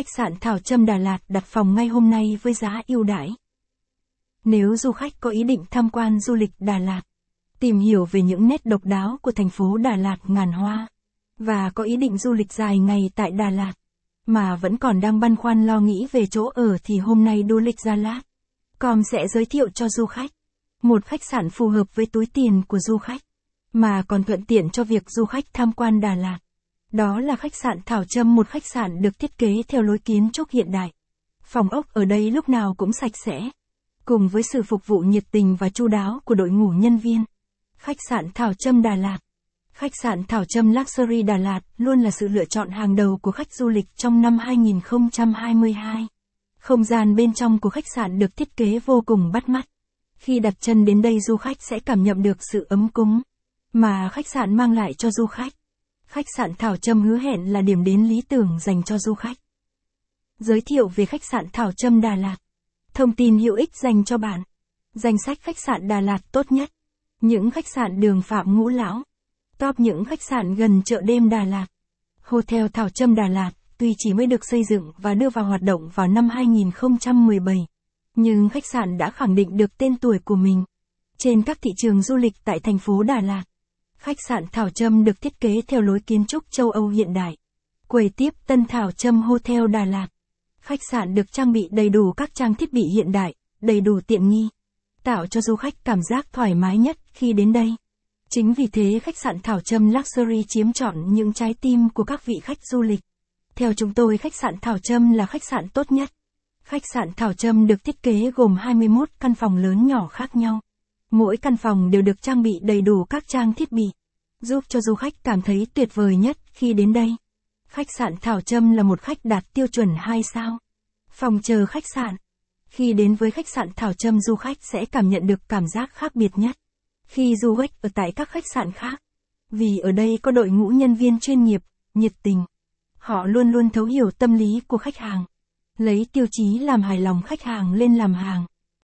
Khách sạn Thảo Trâm Đà Lạt đặt phòng ngay hôm nay với giá ưu đãi. Nếu du khách có ý định tham quan du lịch Đà Lạt, tìm hiểu về những nét độc đáo của thành phố Đà Lạt ngàn hoa, và có ý định du lịch dài ngày tại Đà Lạt, mà vẫn còn đang băn khoăn lo nghĩ về chỗ ở thì hôm nay du lịch Gia Lát, com sẽ giới thiệu cho du khách một khách sạn phù hợp với túi tiền của du khách, mà còn thuận tiện cho việc du khách tham quan Đà Lạt. Đó là khách sạn Thảo Trâm, một khách sạn được thiết kế theo lối kiến trúc hiện đại. Phòng ốc ở đây lúc nào cũng sạch sẽ. Cùng với sự phục vụ nhiệt tình và chu đáo của đội ngũ nhân viên. Khách sạn Thảo Trâm Đà Lạt Khách sạn Thảo Trâm Luxury Đà Lạt luôn là sự lựa chọn hàng đầu của khách du lịch trong năm 2022. Không gian bên trong của khách sạn được thiết kế vô cùng bắt mắt. Khi đặt chân đến đây, du khách sẽ cảm nhận được sự ấm cúng mà khách sạn mang lại cho du khách. Khách sạn Thảo Trâm hứa hẹn là điểm đến lý tưởng dành cho du khách. Giới thiệu về khách sạn Thảo Trâm Đà Lạt. Thông tin hữu ích dành cho bạn. Danh sách khách sạn Đà Lạt tốt nhất. Những khách sạn đường Phạm Ngũ Lão. Top những khách sạn gần chợ đêm Đà Lạt. Hotel Thảo Trâm Đà Lạt, tuy chỉ mới được xây dựng và đưa vào hoạt động vào năm 2017, nhưng khách sạn đã khẳng định được tên tuổi của mình trên các thị trường du lịch tại thành phố Đà Lạt. Khách sạn Thảo Trâm được thiết kế theo lối kiến trúc châu Âu hiện đại. Quầy tiếp Tân Thảo Trâm Hotel Đà Lạt. Khách sạn được trang bị đầy đủ các trang thiết bị hiện đại, đầy đủ tiện nghi, tạo cho du khách cảm giác thoải mái nhất khi đến đây. Chính vì thế khách sạn Thảo Trâm Luxury chiếm trọn những trái tim của các vị khách du lịch. Theo chúng tôi khách sạn Thảo Trâm là khách sạn tốt nhất. Khách sạn Thảo Trâm được thiết kế gồm 21 căn phòng lớn nhỏ khác nhau. Mỗi căn phòng đều được trang bị đầy đủ các trang thiết bị, giúp cho du khách cảm thấy tuyệt vời nhất khi đến đây. Khách sạn Thảo Trâm là một khách đạt tiêu chuẩn 2 sao. Phòng chờ khách sạn. Khi đến với khách sạn Thảo Trâm du khách sẽ cảm nhận được cảm giác khác biệt nhất. Khi du khách ở tại các khách sạn khác. Vì ở đây có đội ngũ nhân viên chuyên nghiệp, nhiệt tình. Họ luôn luôn thấu hiểu tâm lý của khách hàng. Lấy tiêu chí làm hài lòng khách hàng lên làm hàng.